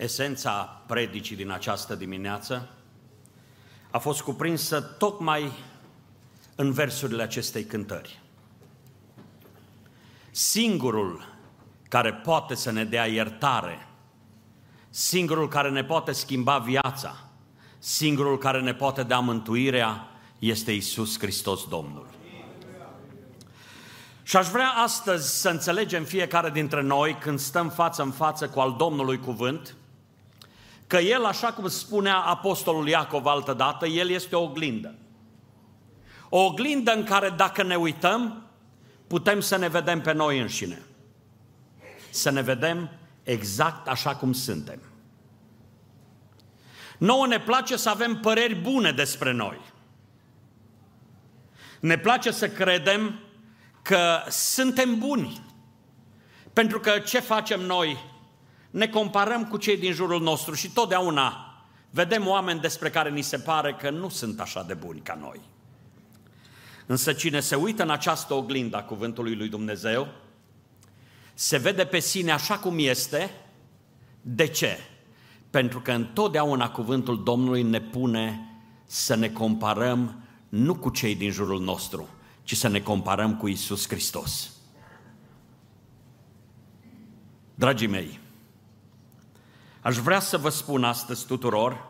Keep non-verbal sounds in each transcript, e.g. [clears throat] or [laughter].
Esența predicii din această dimineață a fost cuprinsă tocmai în versurile acestei cântări. Singurul care poate să ne dea iertare, singurul care ne poate schimba viața, singurul care ne poate da mântuirea, este Isus Hristos Domnul. Și aș vrea astăzi să înțelegem fiecare dintre noi, când stăm față în față cu al Domnului cuvânt, că El, așa cum spunea Apostolul Iacov altădată, El este o oglindă. O oglindă în care dacă ne uităm, putem să ne vedem pe noi înșine. Să ne vedem exact așa cum suntem. Nouă ne place să avem păreri bune despre noi. Ne place să credem că suntem buni. Pentru că ce facem noi? Ne comparăm cu cei din jurul nostru și totdeauna vedem oameni despre care ni se pare că nu sunt așa de buni ca noi. Însă cine se uită în această oglindă a cuvântului lui Dumnezeu, se vede pe sine așa cum este. De ce? Pentru că întotdeauna cuvântul Domnului ne pune să ne comparăm nu cu cei din jurul nostru, ci să ne comparăm cu Isus Hristos. Dragii mei, aș vrea să vă spun astăzi tuturor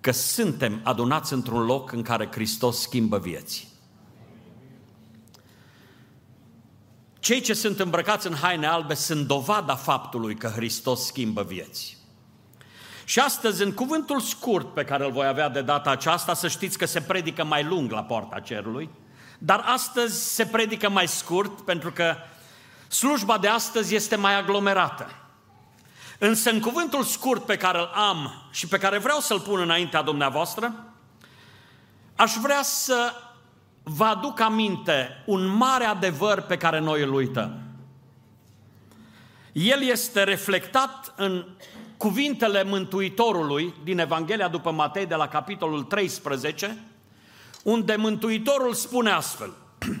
că suntem adunați într-un loc în care Hristos schimbă vieți. Cei ce sunt îmbrăcați în haine albe sunt dovada faptului că Hristos schimbă vieți. Și astăzi, în cuvântul scurt pe care îl voi avea de data aceasta, să știți că se predică mai lung la poarta cerului, dar astăzi se predică mai scurt pentru că slujba de astăzi este mai aglomerată. Însă în cuvântul scurt pe care îl am și pe care vreau să-l pun înaintea dumneavoastră, aș vrea să vă aduc aminte un mare adevăr pe care noi îl uităm. El este reflectat în cuvintele Mântuitorului din Evanghelia după Matei de la capitolul 13, unde Mântuitorul spune astfel, [clears throat]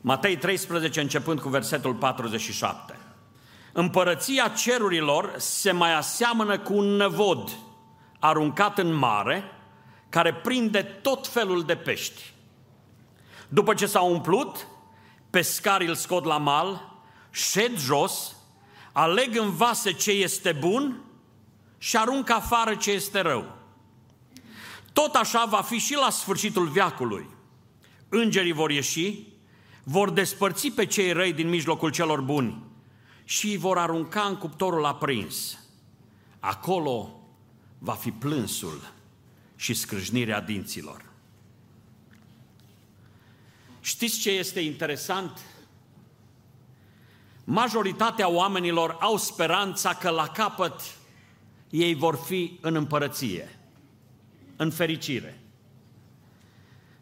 Matei 13, începând cu versetul 47. Împărăția cerurilor se mai aseamănă cu un năvod aruncat în mare, care prinde tot felul de pești. După ce s-a umplut, pescarii îl scot la mal, șed jos, aleg în vase ce este bun și aruncă afară ce este rău. Tot așa va fi și la sfârșitul viacului. Îngerii vor ieși, vor despărți pe cei răi din mijlocul celor buni și îi vor arunca în cuptorul aprins. Acolo va fi plânsul și scrâșnirea dinților. Știți ce este interesant? Majoritatea oamenilor au speranța că la capăt ei vor fi în împărăție în fericire.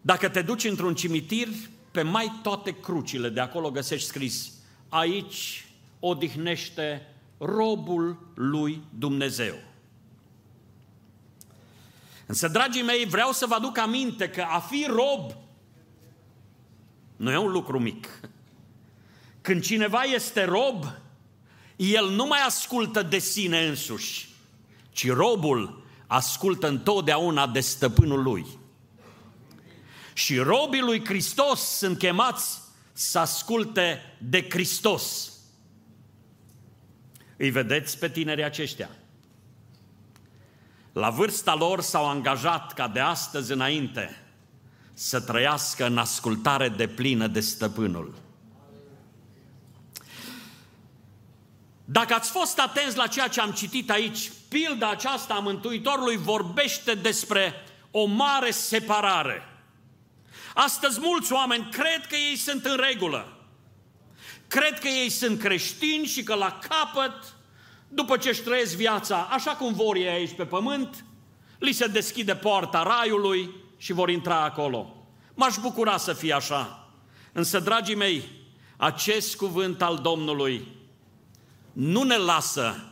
Dacă te duci într-un cimitir, pe mai toate crucile de acolo găsești scris, aici odihnește robul lui Dumnezeu. Însă, dragii mei, vreau să vă aduc aminte că a fi rob nu e un lucru mic. Când cineva este rob, el nu mai ascultă de sine însuși, ci robul ascultă întotdeauna de stăpânul lui. Și robii lui Hristos sunt chemați să asculte de Hristos. Îi vedeți pe tinerii aceștia. La vârsta lor s-au angajat ca de astăzi înainte să trăiască în ascultare de plină de stăpânul. Dacă ați fost atenți la ceea ce am citit aici, pilda aceasta a Mântuitorului vorbește despre o mare separare. Astăzi mulți oameni cred că ei sunt în regulă. Cred că ei sunt creștini și că la capăt, după ce își trăiesc viața așa cum vor ei aici pe pământ, li se deschide poarta raiului și vor intra acolo. M-aș bucura să fie așa. Însă, dragii mei, acest cuvânt al Domnului nu ne lasă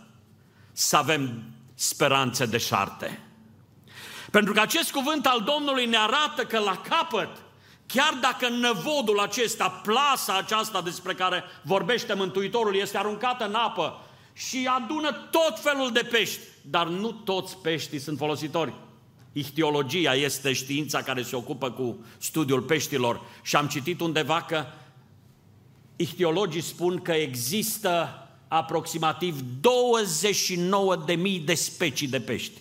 să avem speranțe de șarte. Pentru că acest cuvânt al Domnului ne arată că la capăt, chiar dacă năvodul acesta, plasa aceasta despre care vorbește Mântuitorul, este aruncată în apă și adună tot felul de pești, dar nu toți peștii sunt folositori. Ichtiologia este știința care se ocupă cu studiul peștilor și am citit undeva că ichtiologii spun că există aproximativ 29.000 de specii de pești.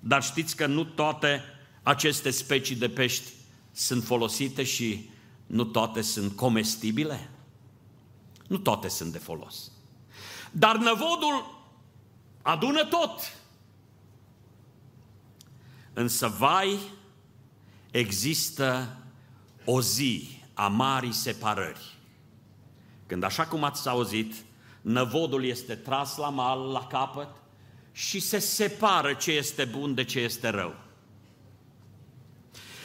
Dar știți că nu toate aceste specii de pești sunt folosite și nu toate sunt comestibile? Nu toate sunt de folos. Dar năvodul adună tot. Însă, vai, există o zi a marii separări. Când, așa cum ați auzit, năvodul este tras la mal, la capăt și se separă ce este bun de ce este rău.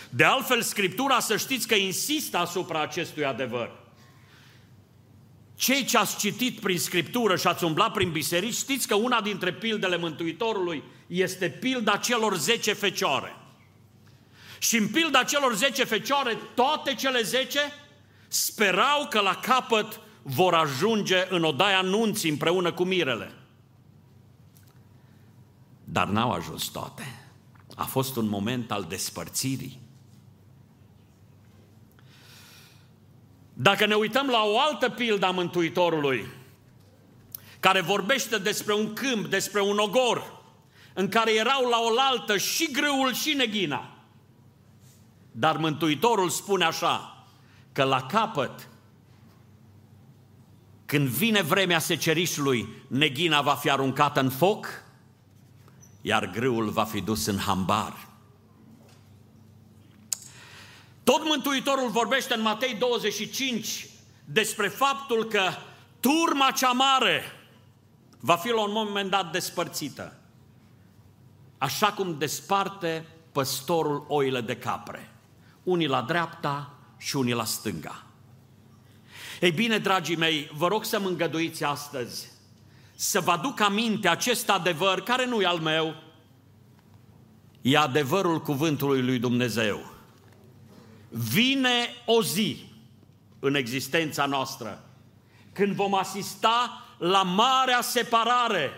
De altfel, Scriptura, să știți că insistă asupra acestui adevăr. Cei ce ați citit prin Scriptură și ați umblat prin biserici, știți că una dintre pildele Mântuitorului este pilda celor zece fecioare. Și în pilda celor zece fecioare, toate cele zece sperau că la capăt vor ajunge în odaia nunții împreună cu mirele. Dar n-au ajuns toate. A fost un moment al despărțirii. Dacă ne uităm la o altă pildă a Mântuitorului, care vorbește despre un câmp, despre un ogor, în care erau la oaltă și grâul și neghina. Dar Mântuitorul spune așa, că la capăt, când vine vremea secerișului, neghina va fi aruncată în foc, iar grâul va fi dus în hambar. Tot Mântuitorul vorbește în Matei 25 despre faptul că turma cea mare va fi la un moment dat despărțită. Așa cum desparte păstorul oile de capre. Unii la dreapta și unii la stânga. Ei bine, dragii mei, vă rog să mă îngăduiți astăzi să vă aduc aminte acest adevăr, care nu e al meu, e adevărul cuvântului lui Dumnezeu. Vine o zi în existența noastră când vom asista la marea separare.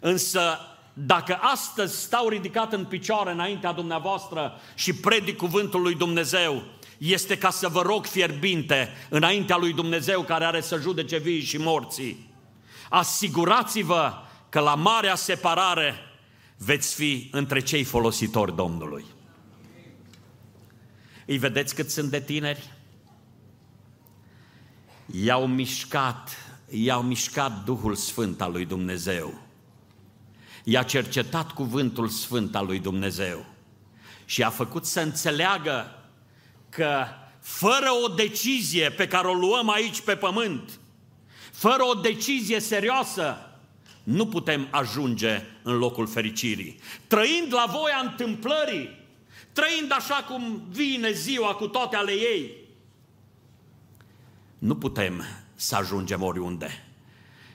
Însă, dacă astăzi stau ridicat în picioare înaintea dumneavoastră și predic cuvântul lui Dumnezeu, este ca să vă rog fierbinte înaintea lui Dumnezeu care are să judece vii și morții. Asigurați-vă că la marea separare veți fi între cei folositori Domnului. Îi vedeți cât sunt de tineri? I-au mișcat, i-au mișcat Duhul Sfânt al lui Dumnezeu. I-a cercetat cuvântul Sfânt al lui Dumnezeu și a făcut să înțeleagă că fără o decizie pe care o luăm aici pe pământ, fără o decizie serioasă, nu putem ajunge în locul fericirii. Trăind la voia întâmplării, trăind așa cum vine ziua cu toate ale ei. Nu putem să ajungem oriunde,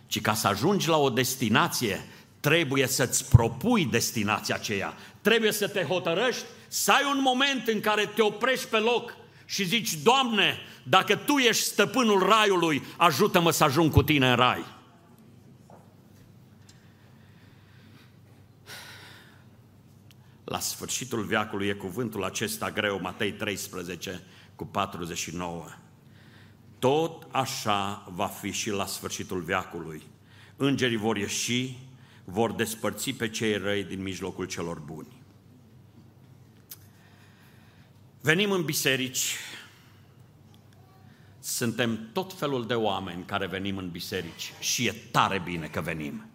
ci ca să ajungi la o destinație, trebuie să-ți propui destinația aceea. Trebuie să te hotărăști, să ai un moment în care te oprești pe loc și zici, Doamne, dacă Tu ești stăpânul raiului, ajută-mă să ajung cu Tine în rai. La sfârșitul veacului e cuvântul acesta greu, Matei 13 cu 49. Tot așa va fi și la sfârșitul veacului. Îngerii vor ieși, vor despărți pe cei răi din mijlocul celor buni. Venim în biserici, suntem tot felul de oameni care venim în biserici și e tare bine că venim.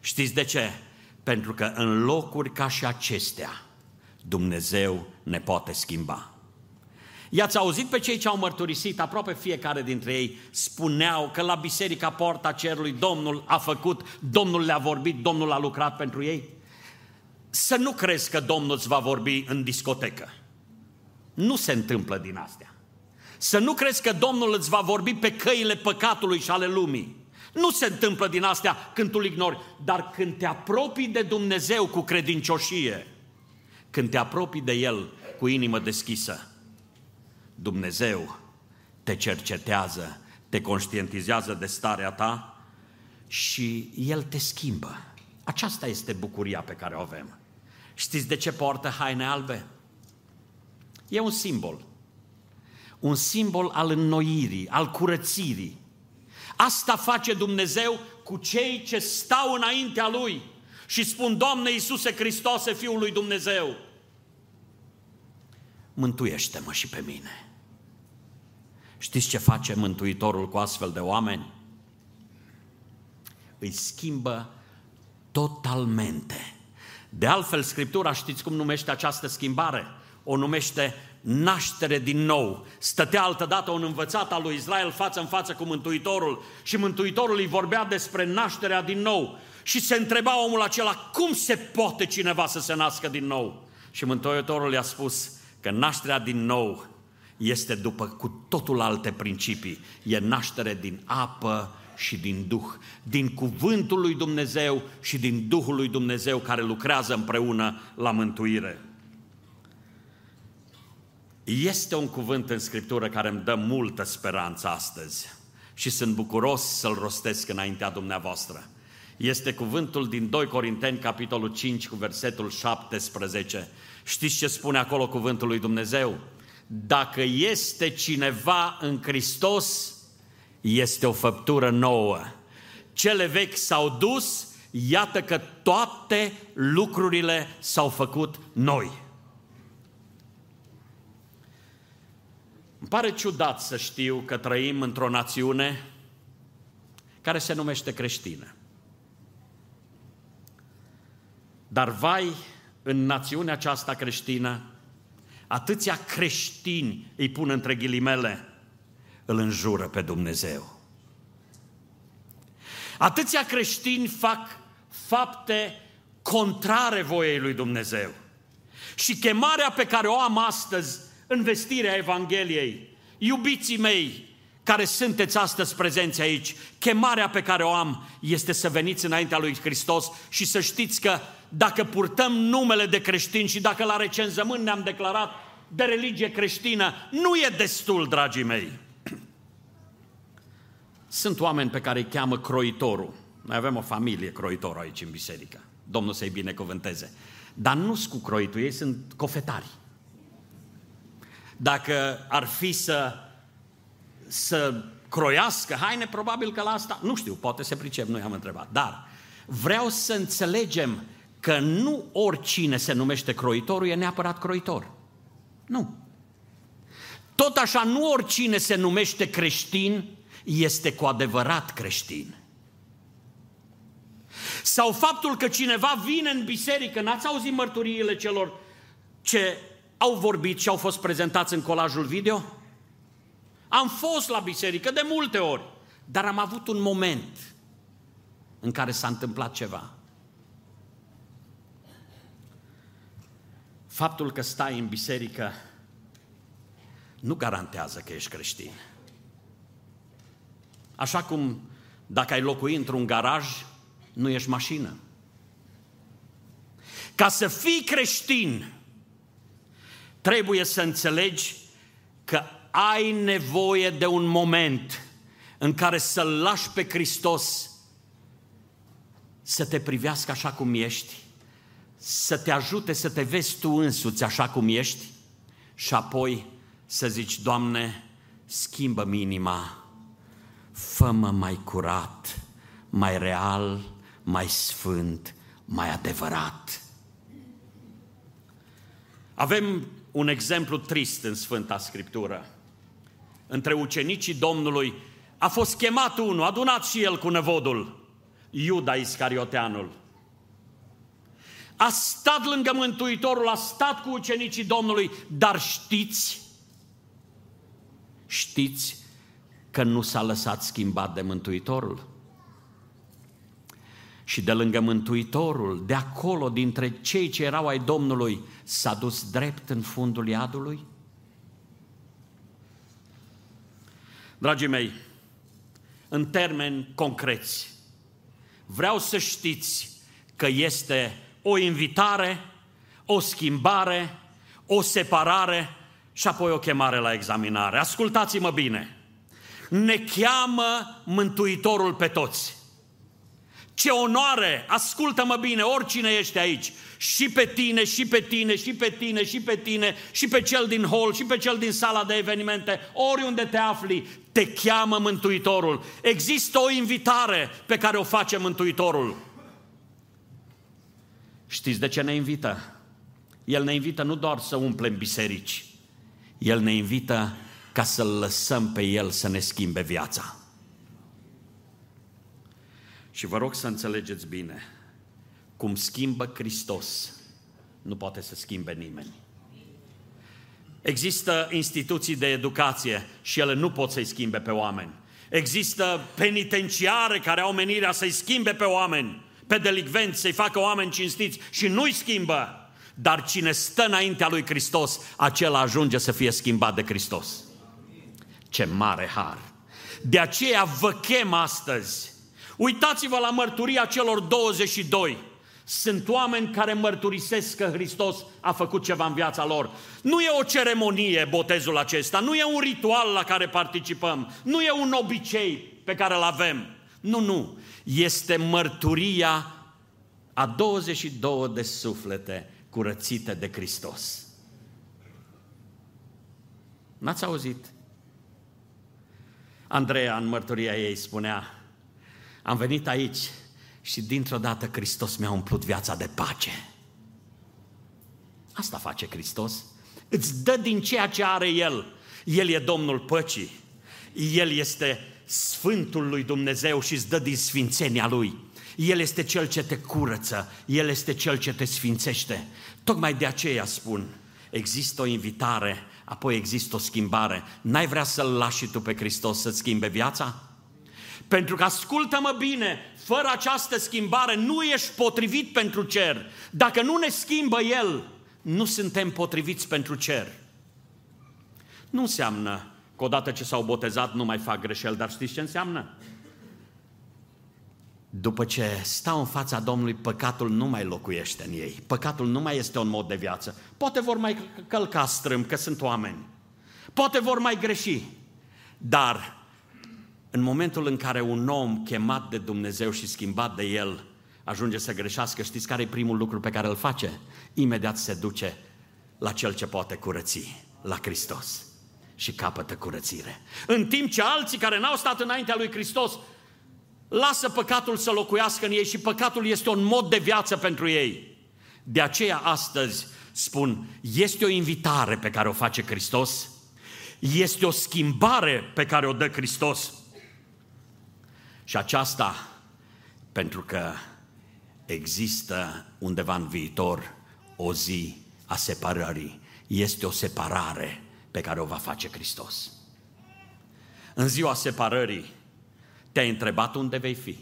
Știți de ce? Pentru că în locuri ca și acestea, Dumnezeu ne poate schimba. I-ați auzit pe cei ce au mărturisit, aproape fiecare dintre ei spuneau că la Biserica Porta Cerului Domnul a făcut, Domnul le-a vorbit, Domnul a lucrat pentru ei. Să nu crezi că Domnul îți va vorbi în discotecă. Nu se întâmplă din astea. Să nu crezi că Domnul îți va vorbi pe căile păcatului și ale lumii. Nu se întâmplă din astea când tu îl ignori, dar când te apropii de Dumnezeu cu credincioșie, când te apropii de El cu inimă deschisă, Dumnezeu te cercetează, te conștientizează de starea ta și El te schimbă. Aceasta este bucuria pe care o avem. Știți de ce poartă haine albe? E un simbol. Un simbol al înnoirii, al curățirii. Asta face Dumnezeu cu cei ce stau înaintea Lui și spun, Doamne Iisuse Hristoase, Fiul lui Dumnezeu, mântuiește-mă și pe mine. Știți ce face Mântuitorul cu astfel de oameni? Îi schimbă totalmente. De altfel, Scriptura știți cum numește această schimbare? O numește naștere din nou. Stătea altădată un învățat al lui Israel față în față cu Mântuitorul și Mântuitorul îi vorbea despre nașterea din nou. Și se întreba omul acela, cum se poate cineva să se nască din nou? Și Mântuitorul i-a spus că nașterea din nou este după cu totul alte principii. E naștere din apă și din Duh, din cuvântul lui Dumnezeu și din Duhul lui Dumnezeu care lucrează împreună la mântuire. Este un cuvânt în Scriptură care îmi dă multă speranță astăzi și sunt bucuros să-l rostesc înaintea dumneavoastră. Este cuvântul din 2 Corinteni, capitolul 5, cu versetul 17. Știți ce spune acolo cuvântul lui Dumnezeu? Dacă este cineva în Hristos, este o făptură nouă. Cele vechi s-au dus, iată că toate lucrurile s-au făcut noi. Îmi pare ciudat să știu că trăim într-o națiune care se numește creștină. Dar vai, în națiunea aceasta creștină, atâția creștini îi pun între ghilimele, îl înjură pe Dumnezeu. Atâția creștini fac fapte contrare voiei lui Dumnezeu. Și chemarea pe care o am astăzi în vestirea Evangheliei, iubiții mei, care sunteți astăzi prezenți aici, chemarea pe care o am este să veniți înaintea lui Hristos și să știți că dacă purtăm numele de creștini și dacă la recenzământ ne-am declarat de religie creștină, nu e destul, dragii mei. [clears throat] Sunt oameni pe care îi cheamă croitorul. Noi avem o familie croitor aici în biserică. Domnul să-i binecuvânteze. Dar nu sunt cu croitul, ei sunt cofetari. Dacă ar fi să, să croiască haine, probabil că la asta, nu știu, poate se pricep, nu i-am întrebat. Dar vreau să înțelegem că nu oricine se numește croitorul e neapărat croitor. Nu. Tot așa, nu oricine se numește creștin este cu adevărat creștin. Sau faptul că cineva vine în biserică, n-ați auzit mărturiile celor ce au vorbit și au fost prezentați în colajul video? Am fost la biserică de multe ori, dar am avut un moment în care s-a întâmplat ceva. Faptul că stai în biserică nu garantează că ești creștin. Așa cum dacă ai locui într-un garaj, nu ești mașină. Ca să fii creștin, trebuie să înțelegi că ai nevoie de un moment în care să-L lași pe Hristos să te privească așa cum ești, să te ajute să te vezi tu însuți așa cum ești și apoi să zici, Doamne, schimbă-mi inima, fă-mă mai curat, mai real, mai sfânt, mai adevărat. Avem un exemplu trist în Sfânta Scriptură. Între ucenicii Domnului a fost chemat unul, adunat și el cu nevodul, Iuda Iscarioteanul. A stat lângă Mântuitorul, a stat cu ucenicii Domnului, dar știți, știți că nu s-a lăsat schimbat de Mântuitorul? Și de lângă Mântuitorul, de acolo, dintre cei ce erau ai Domnului, s-a dus drept în fundul iadului? Dragii mei, în termeni concreți, vreau să știți că este o invitare, o schimbare, o separare și apoi o chemare la examinare. Ascultați-mă bine! Ne cheamă Mântuitorul pe toți. Ce onoare! Ascultă-mă bine, oricine ești aici, și pe tine, și pe tine, și pe tine, și pe tine, și pe cel din hall, și pe cel din sala de evenimente, oriunde te afli, te cheamă Mântuitorul. Există o invitare pe care o face Mântuitorul. Știți de ce ne invită? El ne invită nu doar să umplem biserici, El ne invită ca să-L lăsăm pe El să ne schimbe viața. Și vă rog să înțelegeți bine, cum schimbă Hristos, nu poate să schimbe nimeni. Există instituții de educație și ele nu pot să-i schimbe pe oameni. Există penitenciare care au menirea să-i schimbe pe oameni, pe delicvenți, să-i facă oameni cinstiți și nu-i schimbă. Dar cine stă înaintea lui Hristos, acela ajunge să fie schimbat de Hristos. Ce mare har! De aceea vă chem astăzi. Uitați-vă la mărturia celor 22. Sunt oameni care mărturisesc că Hristos a făcut ceva în viața lor. Nu e o ceremonie botezul acesta, nu e un ritual la care participăm, nu e un obicei pe care îl avem. Nu, nu. Este mărturia a 22 de suflete curățite de Hristos. N-ați auzit? Andreea, în mărturia ei, spunea, am venit aici și dintr-o dată Hristos mi-a umplut viața de pace. Asta face Hristos. Îți dă din ceea ce are El. El e Domnul păcii. El este Sfântul lui Dumnezeu și îți dă din sfințenia Lui. El este Cel ce te curăță, El este Cel ce te sfințește. Tocmai de aceea spun, există o invitare, apoi există o schimbare. N-ai vrea să-L lași și tu pe Hristos să-ți schimbe viața? Pentru că, ascultă-mă bine, fără această schimbare nu ești potrivit pentru cer. Dacă nu ne schimbă El, nu suntem potriviți pentru cer. Nu înseamnă că odată ce s-au botezat nu mai fac greșeli, dar știți ce înseamnă? După ce stau în fața Domnului, păcatul nu mai locuiește în ei. Păcatul nu mai este un mod de viață. Poate vor mai călca strâm, că sunt oameni. Poate vor mai greși. Dar în momentul în care un om chemat de Dumnezeu și schimbat de El ajunge să greșească, știți care e primul lucru pe care îl face? Imediat se duce la Cel ce poate curăți, la Hristos și capătă curățire. În timp ce alții care n-au stat înaintea lui Hristos lasă păcatul să locuiască în ei și păcatul este un mod de viață pentru ei. De aceea astăzi spun, este o invitare pe care o face Hristos, este o schimbare pe care o dă Hristos. Și aceasta pentru că există undeva în viitor o zi a separării. Este o separare pe care o va face Hristos. În ziua separării, te-ai întrebat unde vei fi?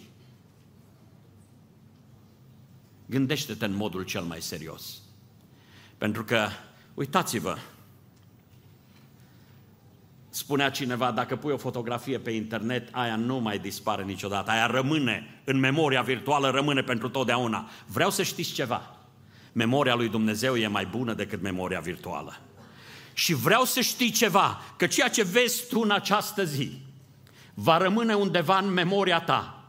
Gândește-te în modul cel mai serios. Pentru că, uitați-vă, spunea cineva, dacă pui o fotografie pe internet, aia nu mai dispare niciodată, aia rămâne în memoria virtuală, rămâne pentru totdeauna. Vreau să știți ceva. Memoria lui Dumnezeu e mai bună decât memoria virtuală. Și vreau să știi ceva, că ceea ce vezi tu în această zi, va rămâne undeva în memoria ta.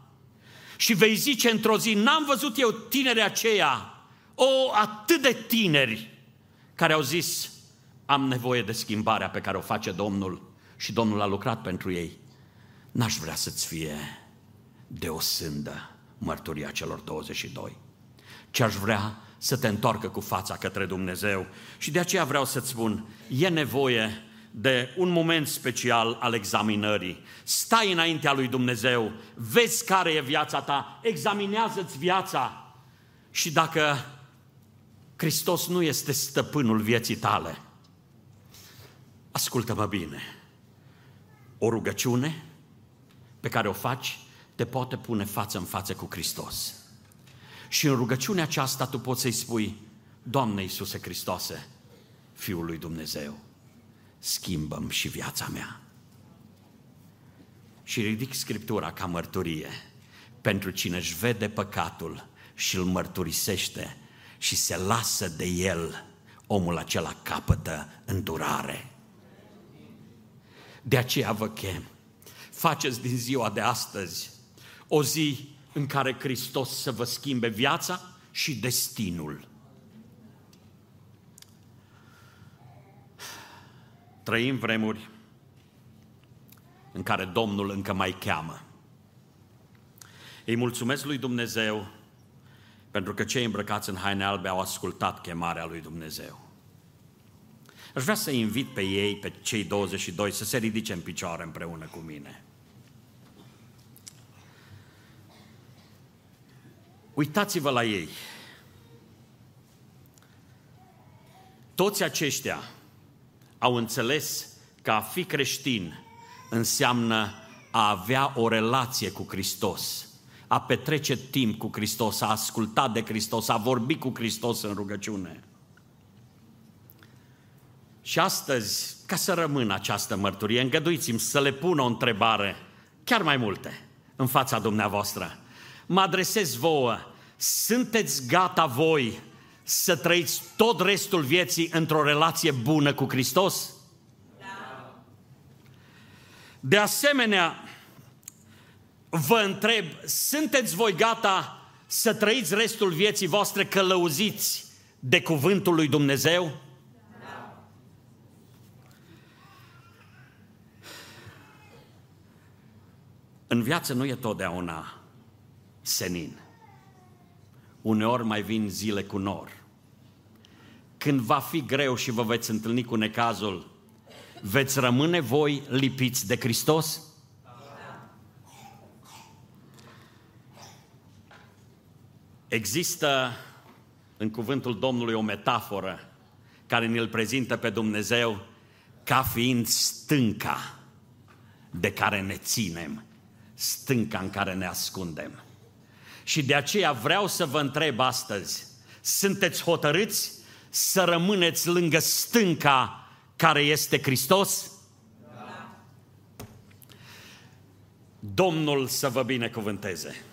Și vei zice într-o zi, n-am văzut eu tineri aceia, o, atât de tineri, care au zis, am nevoie de schimbarea pe care o face Domnul și Domnul a lucrat pentru ei. N-aș vrea să-ți fie de o sândă mărturia celor 22. Ce aș vrea să te întoarcă cu fața către Dumnezeu. Și de aceea vreau să-ți spun, e nevoie de un moment special al examinării. Stai înaintea lui Dumnezeu, vezi care e viața ta, examinează-ți viața și dacă Hristos nu este stăpânul vieții tale, ascultă-mă bine, o rugăciune pe care o faci te poate pune față în față cu Hristos. Și în rugăciunea aceasta tu poți să-i spui, Doamne Iisuse Hristoase, Fiul lui Dumnezeu, schimbăm și viața mea. Și ridic Scriptura ca mărturie pentru cine își vede păcatul și îl mărturisește și se lasă de el, omul acela capătă îndurare. De aceea vă chem, faceți din ziua de astăzi o zi în care Hristos să vă schimbe viața și destinul. Trăim vremuri în care Domnul încă mai cheamă. Îi mulțumesc lui Dumnezeu pentru că cei îmbrăcați în haine albe au ascultat chemarea lui Dumnezeu. Aș vrea să invit pe ei, pe cei 22, să se ridice în picioare împreună cu mine. Uitați-vă la ei. Toți aceștia au înțeles că a fi creștin înseamnă a avea o relație cu Hristos, a petrece timp cu Hristos, a asculta de Hristos, a vorbi cu Hristos în rugăciune. Și astăzi, ca să rămână această mărturie, îngăduiți-mi să le pun o întrebare, chiar mai multe, în fața dumneavoastră. Mă adresez vouă, sunteți gata voi să trăiți tot restul vieții într-o relație bună cu Hristos? Da. De asemenea, vă întreb, sunteți voi gata să trăiți restul vieții voastre călăuziți de cuvântul lui Dumnezeu? În viață nu e totdeauna senin uneori mai vin zile cu nor. Când va fi greu și vă veți întâlni cu necazul, veți rămâne voi lipiți de Hristos? Există în cuvântul Domnului o metaforă care ne-l prezintă pe Dumnezeu ca fiind stânca de care ne ținem, stânca în care ne ascundem. Și de aceea vreau să vă întreb astăzi, sunteți hotărâți să rămâneți lângă stânca care este Hristos? Da. Domnul să vă binecuvânteze!